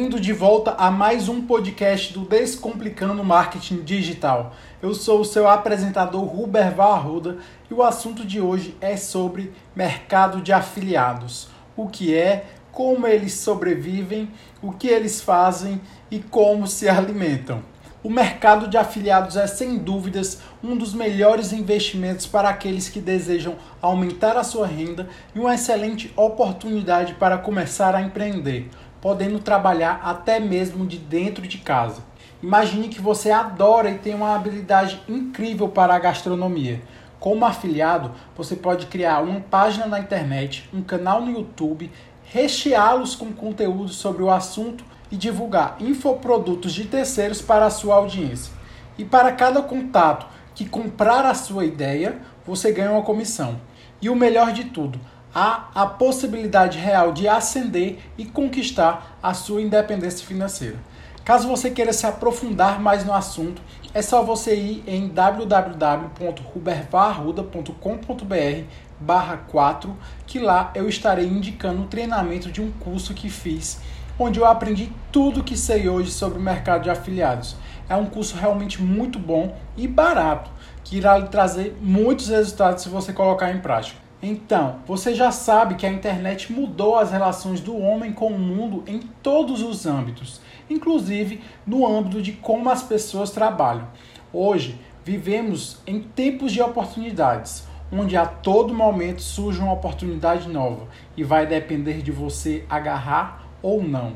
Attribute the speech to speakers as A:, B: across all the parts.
A: Bem-vindo de volta a mais um podcast do Descomplicando Marketing Digital. Eu sou o seu apresentador Ruber Arruda e o assunto de hoje é sobre mercado de afiliados. O que é, como eles sobrevivem, o que eles fazem e como se alimentam. O mercado de afiliados é sem dúvidas um dos melhores investimentos para aqueles que desejam aumentar a sua renda e uma excelente oportunidade para começar a empreender, podendo trabalhar até mesmo de dentro de casa. Imagine que você adora e tem uma habilidade incrível para a gastronomia. Como afiliado, você pode criar uma página na internet, um canal no YouTube, recheá-los com conteúdo sobre o assunto e divulgar infoprodutos de terceiros para a sua audiência. E para cada contato que comprar a sua ideia, você ganha uma comissão. E o melhor de tudo, há a possibilidade real de ascender e conquistar a sua independência financeira. Caso você queira se aprofundar mais no assunto, é só você ir em www.rubervarruda.com.br barra 4, que lá eu estarei indicando o treinamento de um curso que fiz onde eu aprendi tudo que sei hoje sobre o mercado de afiliados. É um curso realmente muito bom e barato, que irá lhe trazer muitos resultados se você colocar em prática. Então, você já sabe que a internet mudou as relações do homem com o mundo em todos os âmbitos, inclusive no âmbito de como as pessoas trabalham. Hoje, vivemos em tempos de oportunidades, onde a todo momento surge uma oportunidade nova e vai depender de você agarrar ou não.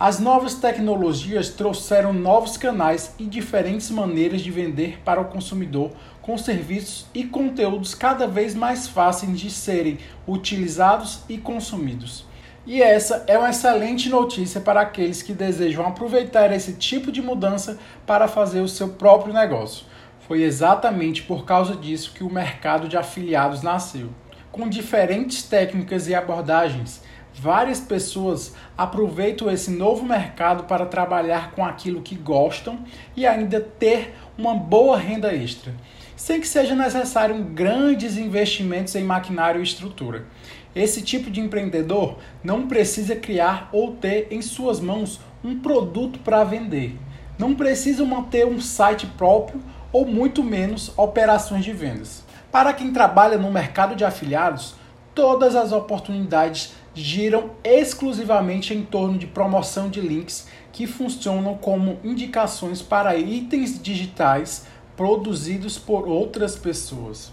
A: As novas tecnologias trouxeram novos canais e diferentes maneiras de vender para o consumidor, com serviços e conteúdos cada vez mais fáceis de serem utilizados e consumidos. E essa é uma excelente notícia para aqueles que desejam aproveitar esse tipo de mudança para fazer o seu próprio negócio. Foi exatamente por causa disso que o mercado de afiliados nasceu. Com diferentes técnicas e abordagens, Várias pessoas aproveitam esse novo mercado para trabalhar com aquilo que gostam e ainda ter uma boa renda extra, sem que seja necessário grandes investimentos em maquinário e estrutura. Esse tipo de empreendedor não precisa criar ou ter em suas mãos um produto para vender. Não precisa manter um site próprio ou muito menos operações de vendas. Para quem trabalha no mercado de afiliados, todas as oportunidades giram exclusivamente em torno de promoção de links que funcionam como indicações para itens digitais produzidos por outras pessoas.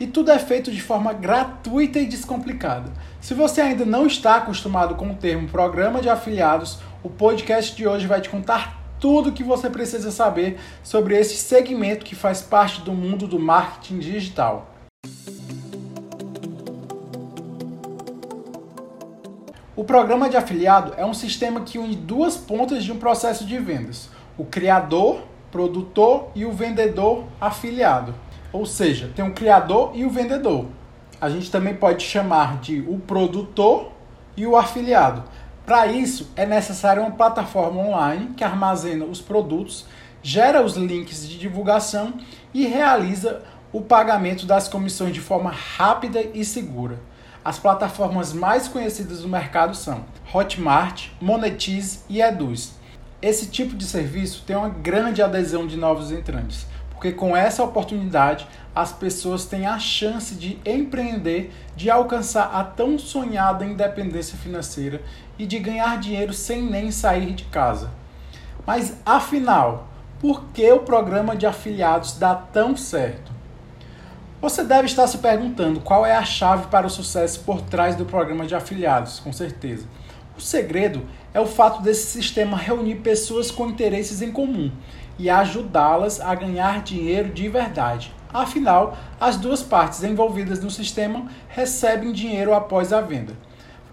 A: E tudo é feito de forma gratuita e descomplicada. Se você ainda não está acostumado com o termo programa de afiliados, o podcast de hoje vai te contar tudo o que você precisa saber sobre esse segmento que faz parte do mundo do marketing digital. O programa de afiliado é um sistema que une duas pontas de um processo de vendas: o criador, produtor e o vendedor afiliado. Ou seja, tem o criador e o vendedor. A gente também pode chamar de o produtor e o afiliado. Para isso, é necessário uma plataforma online que armazena os produtos, gera os links de divulgação e realiza o pagamento das comissões de forma rápida e segura. As plataformas mais conhecidas do mercado são Hotmart, Monetize e Eduz. Esse tipo de serviço tem uma grande adesão de novos entrantes, porque com essa oportunidade as pessoas têm a chance de empreender, de alcançar a tão sonhada independência financeira e de ganhar dinheiro sem nem sair de casa. Mas afinal, por que o programa de afiliados dá tão certo? Você deve estar se perguntando qual é a chave para o sucesso por trás do programa de afiliados, com certeza. O segredo é o fato desse sistema reunir pessoas com interesses em comum e ajudá-las a ganhar dinheiro de verdade. Afinal, as duas partes envolvidas no sistema recebem dinheiro após a venda.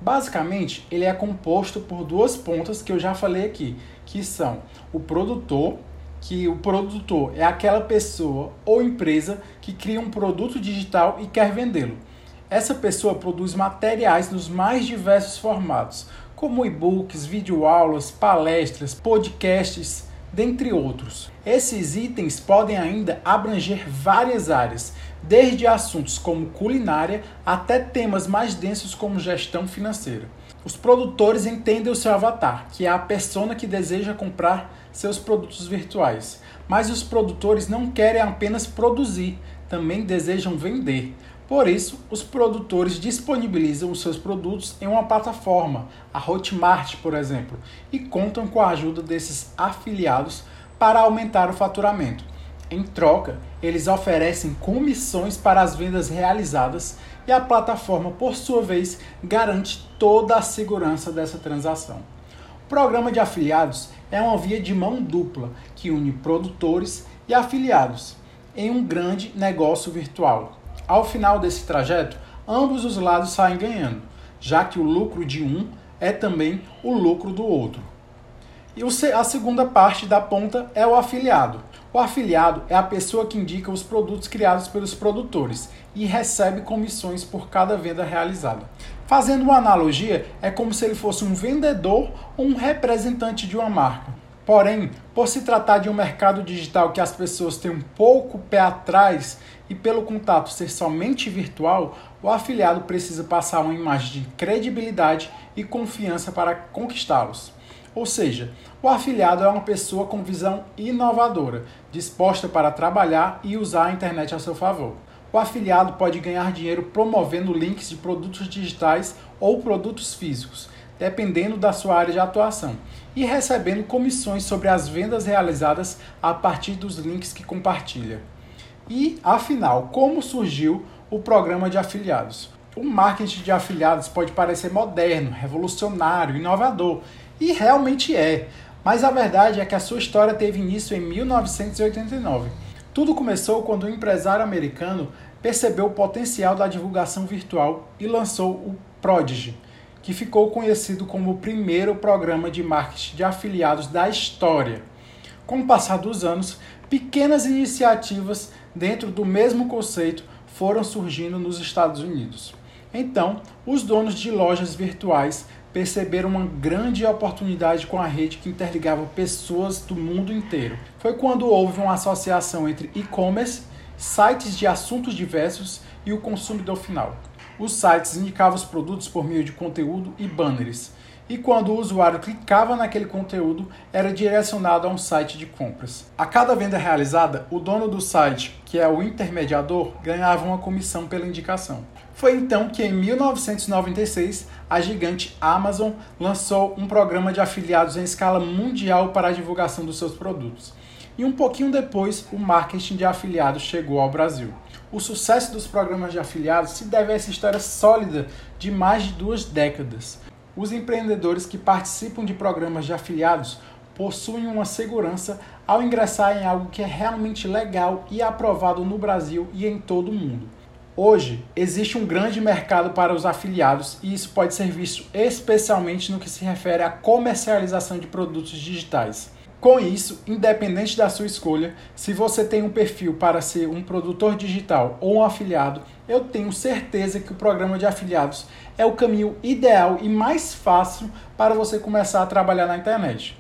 A: Basicamente, ele é composto por duas pontas que eu já falei aqui, que são o produtor que o produtor é aquela pessoa ou empresa que cria um produto digital e quer vendê-lo. Essa pessoa produz materiais nos mais diversos formatos, como e-books, videoaulas, palestras, podcasts, dentre outros. Esses itens podem ainda abranger várias áreas, desde assuntos como culinária até temas mais densos como gestão financeira. Os produtores entendem o seu avatar, que é a persona que deseja comprar seus produtos virtuais. Mas os produtores não querem apenas produzir, também desejam vender. Por isso, os produtores disponibilizam os seus produtos em uma plataforma, a Hotmart, por exemplo, e contam com a ajuda desses afiliados para aumentar o faturamento. Em troca, eles oferecem comissões para as vendas realizadas e a plataforma, por sua vez, garante toda a segurança dessa transação. O programa de afiliados é uma via de mão dupla que une produtores e afiliados em um grande negócio virtual. Ao final desse trajeto, ambos os lados saem ganhando, já que o lucro de um é também o lucro do outro. E a segunda parte da ponta é o afiliado. O afiliado é a pessoa que indica os produtos criados pelos produtores e recebe comissões por cada venda realizada. Fazendo uma analogia, é como se ele fosse um vendedor ou um representante de uma marca. Porém, por se tratar de um mercado digital que as pessoas têm um pouco pé atrás e pelo contato ser somente virtual, o afiliado precisa passar uma imagem de credibilidade e confiança para conquistá-los. Ou seja, o afiliado é uma pessoa com visão inovadora, disposta para trabalhar e usar a internet a seu favor. O afiliado pode ganhar dinheiro promovendo links de produtos digitais ou produtos físicos, dependendo da sua área de atuação, e recebendo comissões sobre as vendas realizadas a partir dos links que compartilha. E, afinal, como surgiu o programa de afiliados? O marketing de afiliados pode parecer moderno, revolucionário, inovador, e realmente é. Mas a verdade é que a sua história teve início em 1989. Tudo começou quando um empresário americano percebeu o potencial da divulgação virtual e lançou o Prodigy, que ficou conhecido como o primeiro programa de marketing de afiliados da história. Com o passar dos anos, pequenas iniciativas dentro do mesmo conceito foram surgindo nos Estados Unidos. Então, os donos de lojas virtuais perceberam uma grande oportunidade com a rede que interligava pessoas do mundo inteiro. Foi quando houve uma associação entre e-commerce, sites de assuntos diversos e o consumidor final. Os sites indicavam os produtos por meio de conteúdo e banners, e quando o usuário clicava naquele conteúdo, era direcionado a um site de compras. A cada venda realizada, o dono do site, que é o intermediador, ganhava uma comissão pela indicação. Foi então que, em 1996, a gigante Amazon lançou um programa de afiliados em escala mundial para a divulgação dos seus produtos. E um pouquinho depois, o marketing de afiliados chegou ao Brasil. O sucesso dos programas de afiliados se deve a essa história sólida de mais de duas décadas. Os empreendedores que participam de programas de afiliados possuem uma segurança ao ingressar em algo que é realmente legal e aprovado no Brasil e em todo o mundo. Hoje, existe um grande mercado para os afiliados e isso pode ser visto especialmente no que se refere à comercialização de produtos digitais. Com isso, independente da sua escolha, se você tem um perfil para ser um produtor digital ou um afiliado, eu tenho certeza que o programa de afiliados é o caminho ideal e mais fácil para você começar a trabalhar na internet.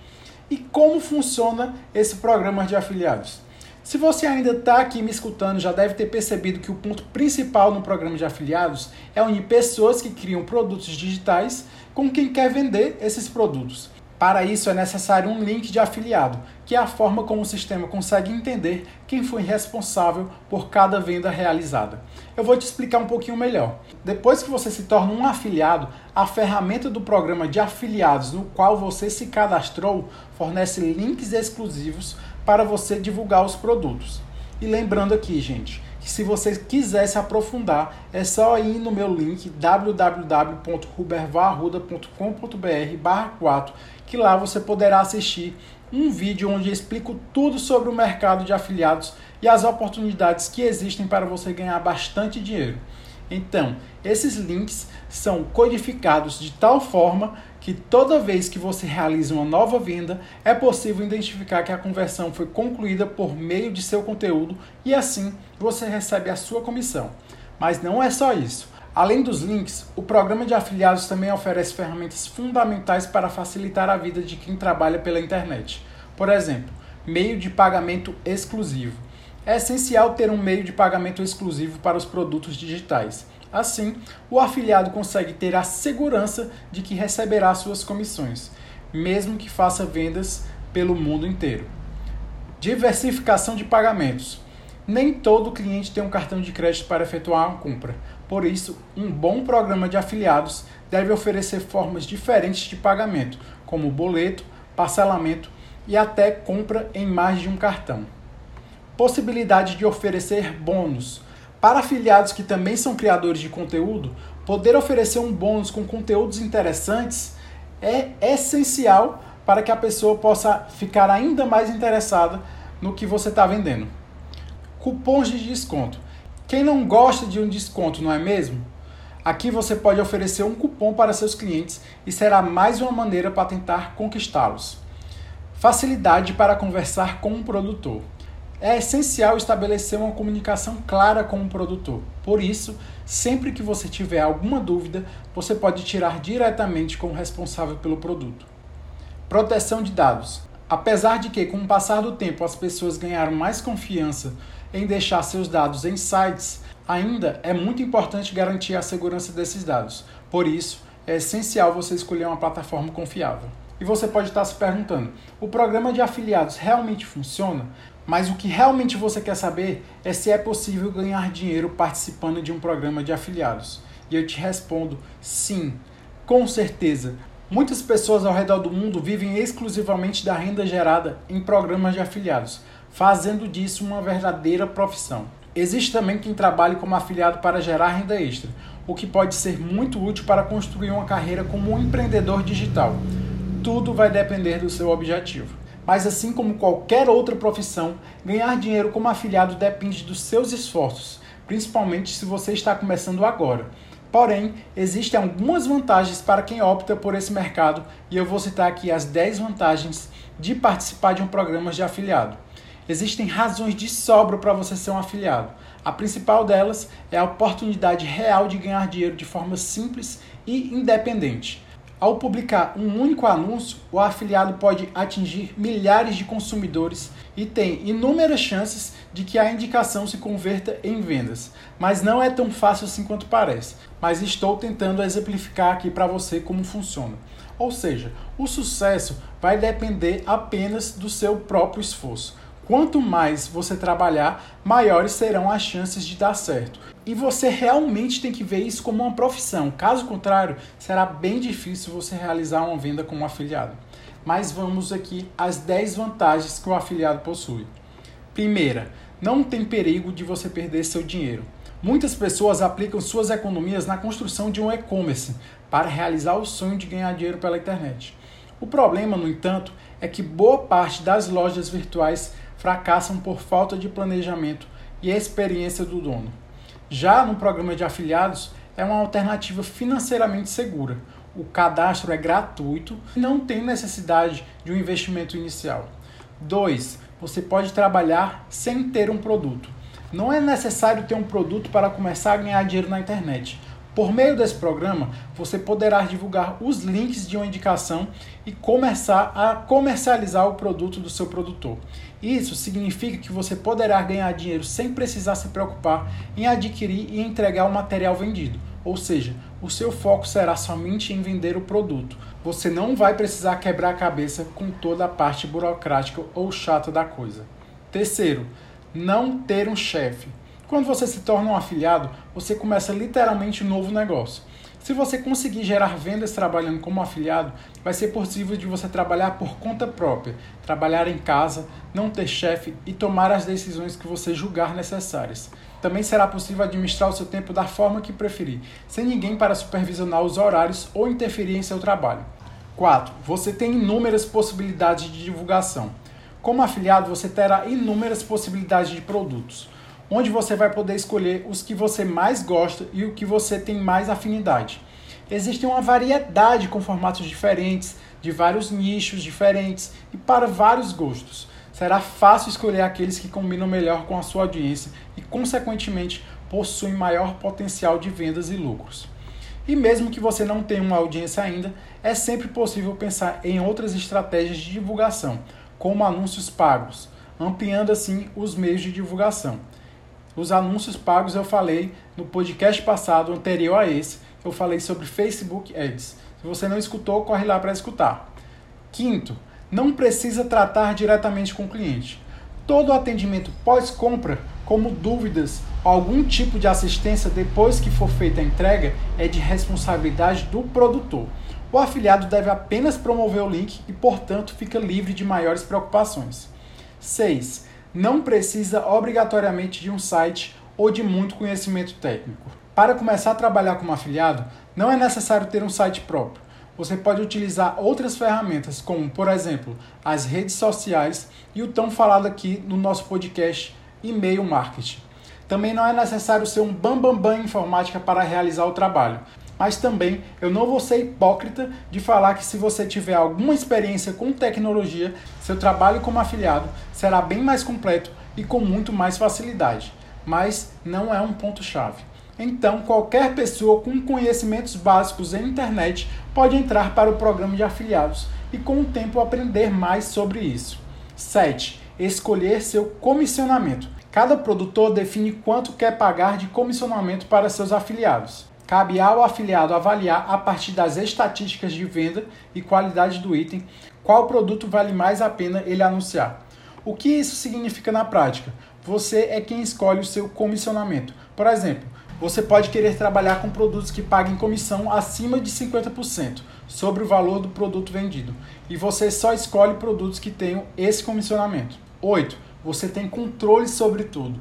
A: E como funciona esse programa de afiliados? Se você ainda está aqui me escutando, já deve ter percebido que o ponto principal no programa de afiliados é unir pessoas que criam produtos digitais com quem quer vender esses produtos. Para isso é necessário um link de afiliado, que é a forma como o sistema consegue entender quem foi responsável por cada venda realizada. Eu vou te explicar um pouquinho melhor. Depois que você se torna um afiliado, a ferramenta do programa de afiliados no qual você se cadastrou fornece links exclusivos para você divulgar os produtos. E lembrando aqui, gente, que se você quiser se aprofundar, é só ir no meu link www.rubervarruda.com.br 4, que lá você poderá assistir um vídeo onde eu explico tudo sobre o mercado de afiliados e as oportunidades que existem para você ganhar bastante dinheiro. Então, esses links são codificados de tal forma que toda vez que você realiza uma nova venda, é possível identificar que a conversão foi concluída por meio de seu conteúdo e assim você recebe a sua comissão. Mas não é só isso. Além dos links, o programa de afiliados também oferece ferramentas fundamentais para facilitar a vida de quem trabalha pela internet. Por exemplo, meio de pagamento exclusivo é essencial ter um meio de pagamento exclusivo para os produtos digitais. Assim, o afiliado consegue ter a segurança de que receberá suas comissões, mesmo que faça vendas pelo mundo inteiro. Diversificação de pagamentos. Nem todo cliente tem um cartão de crédito para efetuar uma compra. Por isso, um bom programa de afiliados deve oferecer formas diferentes de pagamento, como boleto, parcelamento e até compra em mais de um cartão. Possibilidade de oferecer bônus. Para afiliados que também são criadores de conteúdo, poder oferecer um bônus com conteúdos interessantes é essencial para que a pessoa possa ficar ainda mais interessada no que você está vendendo. Cupons de desconto. Quem não gosta de um desconto, não é mesmo? Aqui você pode oferecer um cupom para seus clientes e será mais uma maneira para tentar conquistá-los. Facilidade para conversar com um produtor. É essencial estabelecer uma comunicação clara com o produtor. Por isso, sempre que você tiver alguma dúvida, você pode tirar diretamente com o responsável pelo produto. Proteção de dados. Apesar de que, com o passar do tempo, as pessoas ganharam mais confiança em deixar seus dados em sites, ainda é muito importante garantir a segurança desses dados. Por isso, é essencial você escolher uma plataforma confiável. E você pode estar se perguntando: o programa de afiliados realmente funciona? Mas o que realmente você quer saber é se é possível ganhar dinheiro participando de um programa de afiliados. E eu te respondo: sim, com certeza. Muitas pessoas ao redor do mundo vivem exclusivamente da renda gerada em programas de afiliados fazendo disso uma verdadeira profissão. Existe também quem trabalhe como afiliado para gerar renda extra, o que pode ser muito útil para construir uma carreira como um empreendedor digital. Tudo vai depender do seu objetivo. Mas assim como qualquer outra profissão, ganhar dinheiro como afiliado depende dos seus esforços, principalmente se você está começando agora. Porém, existem algumas vantagens para quem opta por esse mercado e eu vou citar aqui as 10 vantagens de participar de um programa de afiliado. Existem razões de sobra para você ser um afiliado. A principal delas é a oportunidade real de ganhar dinheiro de forma simples e independente. Ao publicar um único anúncio, o afiliado pode atingir milhares de consumidores e tem inúmeras chances de que a indicação se converta em vendas. Mas não é tão fácil assim quanto parece. Mas estou tentando exemplificar aqui para você como funciona. Ou seja, o sucesso vai depender apenas do seu próprio esforço. Quanto mais você trabalhar, maiores serão as chances de dar certo. E você realmente tem que ver isso como uma profissão. Caso contrário, será bem difícil você realizar uma venda como afiliado. Mas vamos aqui às 10 vantagens que o afiliado possui. Primeira, não tem perigo de você perder seu dinheiro. Muitas pessoas aplicam suas economias na construção de um e-commerce para realizar o sonho de ganhar dinheiro pela internet. O problema, no entanto, é que boa parte das lojas virtuais fracassam por falta de planejamento e experiência do dono. Já no programa de afiliados, é uma alternativa financeiramente segura. O cadastro é gratuito e não tem necessidade de um investimento inicial. 2. Você pode trabalhar sem ter um produto. Não é necessário ter um produto para começar a ganhar dinheiro na internet. Por meio desse programa, você poderá divulgar os links de uma indicação e começar a comercializar o produto do seu produtor. Isso significa que você poderá ganhar dinheiro sem precisar se preocupar em adquirir e entregar o material vendido. Ou seja, o seu foco será somente em vender o produto. Você não vai precisar quebrar a cabeça com toda a parte burocrática ou chata da coisa. Terceiro, não ter um chefe. Quando você se torna um afiliado, você começa literalmente um novo negócio. Se você conseguir gerar vendas trabalhando como afiliado, vai ser possível de você trabalhar por conta própria, trabalhar em casa, não ter chefe e tomar as decisões que você julgar necessárias. Também será possível administrar o seu tempo da forma que preferir, sem ninguém para supervisionar os horários ou interferir em seu trabalho. 4. Você tem inúmeras possibilidades de divulgação. Como afiliado, você terá inúmeras possibilidades de produtos onde você vai poder escolher os que você mais gosta e o que você tem mais afinidade. Existe uma variedade com formatos diferentes, de vários nichos diferentes e para vários gostos. Será fácil escolher aqueles que combinam melhor com a sua audiência e, consequentemente, possuem maior potencial de vendas e lucros. E mesmo que você não tenha uma audiência ainda, é sempre possível pensar em outras estratégias de divulgação, como anúncios pagos, ampliando assim os meios de divulgação. Os anúncios pagos eu falei no podcast passado, anterior a esse, eu falei sobre Facebook Ads. Se você não escutou, corre lá para escutar. Quinto, não precisa tratar diretamente com o cliente. Todo atendimento pós-compra, como dúvidas ou algum tipo de assistência depois que for feita a entrega, é de responsabilidade do produtor. O afiliado deve apenas promover o link e, portanto, fica livre de maiores preocupações. 6. Não precisa obrigatoriamente de um site ou de muito conhecimento técnico. Para começar a trabalhar como afiliado, não é necessário ter um site próprio. Você pode utilizar outras ferramentas, como, por exemplo, as redes sociais e o tão falado aqui no nosso podcast e-mail marketing. Também não é necessário ser um bambambam bam, bam informática para realizar o trabalho. Mas também eu não vou ser hipócrita de falar que se você tiver alguma experiência com tecnologia, seu trabalho como afiliado será bem mais completo e com muito mais facilidade. Mas não é um ponto-chave. Então, qualquer pessoa com conhecimentos básicos em internet pode entrar para o programa de afiliados e com o tempo aprender mais sobre isso. 7. Escolher seu comissionamento. Cada produtor define quanto quer pagar de comissionamento para seus afiliados. Cabe ao afiliado avaliar, a partir das estatísticas de venda e qualidade do item, qual produto vale mais a pena ele anunciar. O que isso significa na prática? Você é quem escolhe o seu comissionamento. Por exemplo, você pode querer trabalhar com produtos que paguem comissão acima de 50% sobre o valor do produto vendido. E você só escolhe produtos que tenham esse comissionamento. 8. Você tem controle sobre tudo.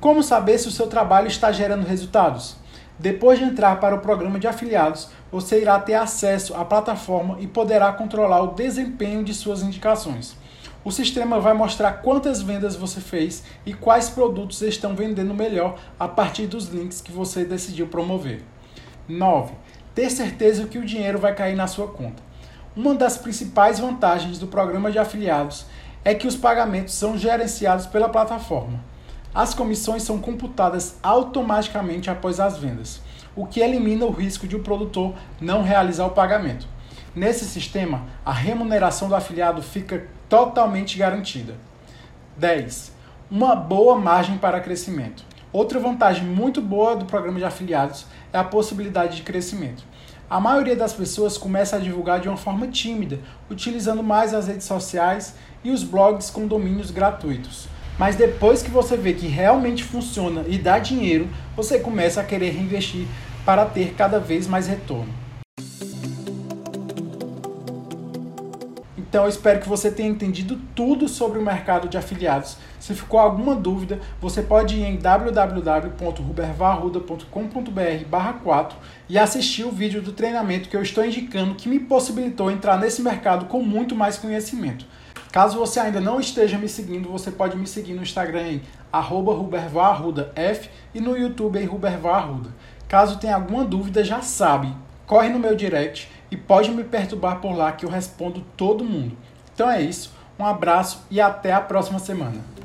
A: Como saber se o seu trabalho está gerando resultados? Depois de entrar para o programa de afiliados, você irá ter acesso à plataforma e poderá controlar o desempenho de suas indicações. O sistema vai mostrar quantas vendas você fez e quais produtos estão vendendo melhor a partir dos links que você decidiu promover. 9. Ter certeza que o dinheiro vai cair na sua conta. Uma das principais vantagens do programa de afiliados é que os pagamentos são gerenciados pela plataforma. As comissões são computadas automaticamente após as vendas, o que elimina o risco de o produtor não realizar o pagamento. Nesse sistema, a remuneração do afiliado fica totalmente garantida. 10. Uma boa margem para crescimento. Outra vantagem muito boa do programa de afiliados é a possibilidade de crescimento. A maioria das pessoas começa a divulgar de uma forma tímida, utilizando mais as redes sociais e os blogs com domínios gratuitos. Mas depois que você vê que realmente funciona e dá dinheiro, você começa a querer reinvestir para ter cada vez mais retorno. Então eu espero que você tenha entendido tudo sobre o mercado de afiliados. Se ficou alguma dúvida, você pode ir em www.rubervarruda.com.br 4 e assistir o vídeo do treinamento que eu estou indicando que me possibilitou entrar nesse mercado com muito mais conhecimento. Caso você ainda não esteja me seguindo, você pode me seguir no Instagram em rubervarrudaf e no YouTube em rubervarruda. Caso tenha alguma dúvida, já sabe, corre no meu direct e pode me perturbar por lá que eu respondo todo mundo. Então é isso, um abraço e até a próxima semana.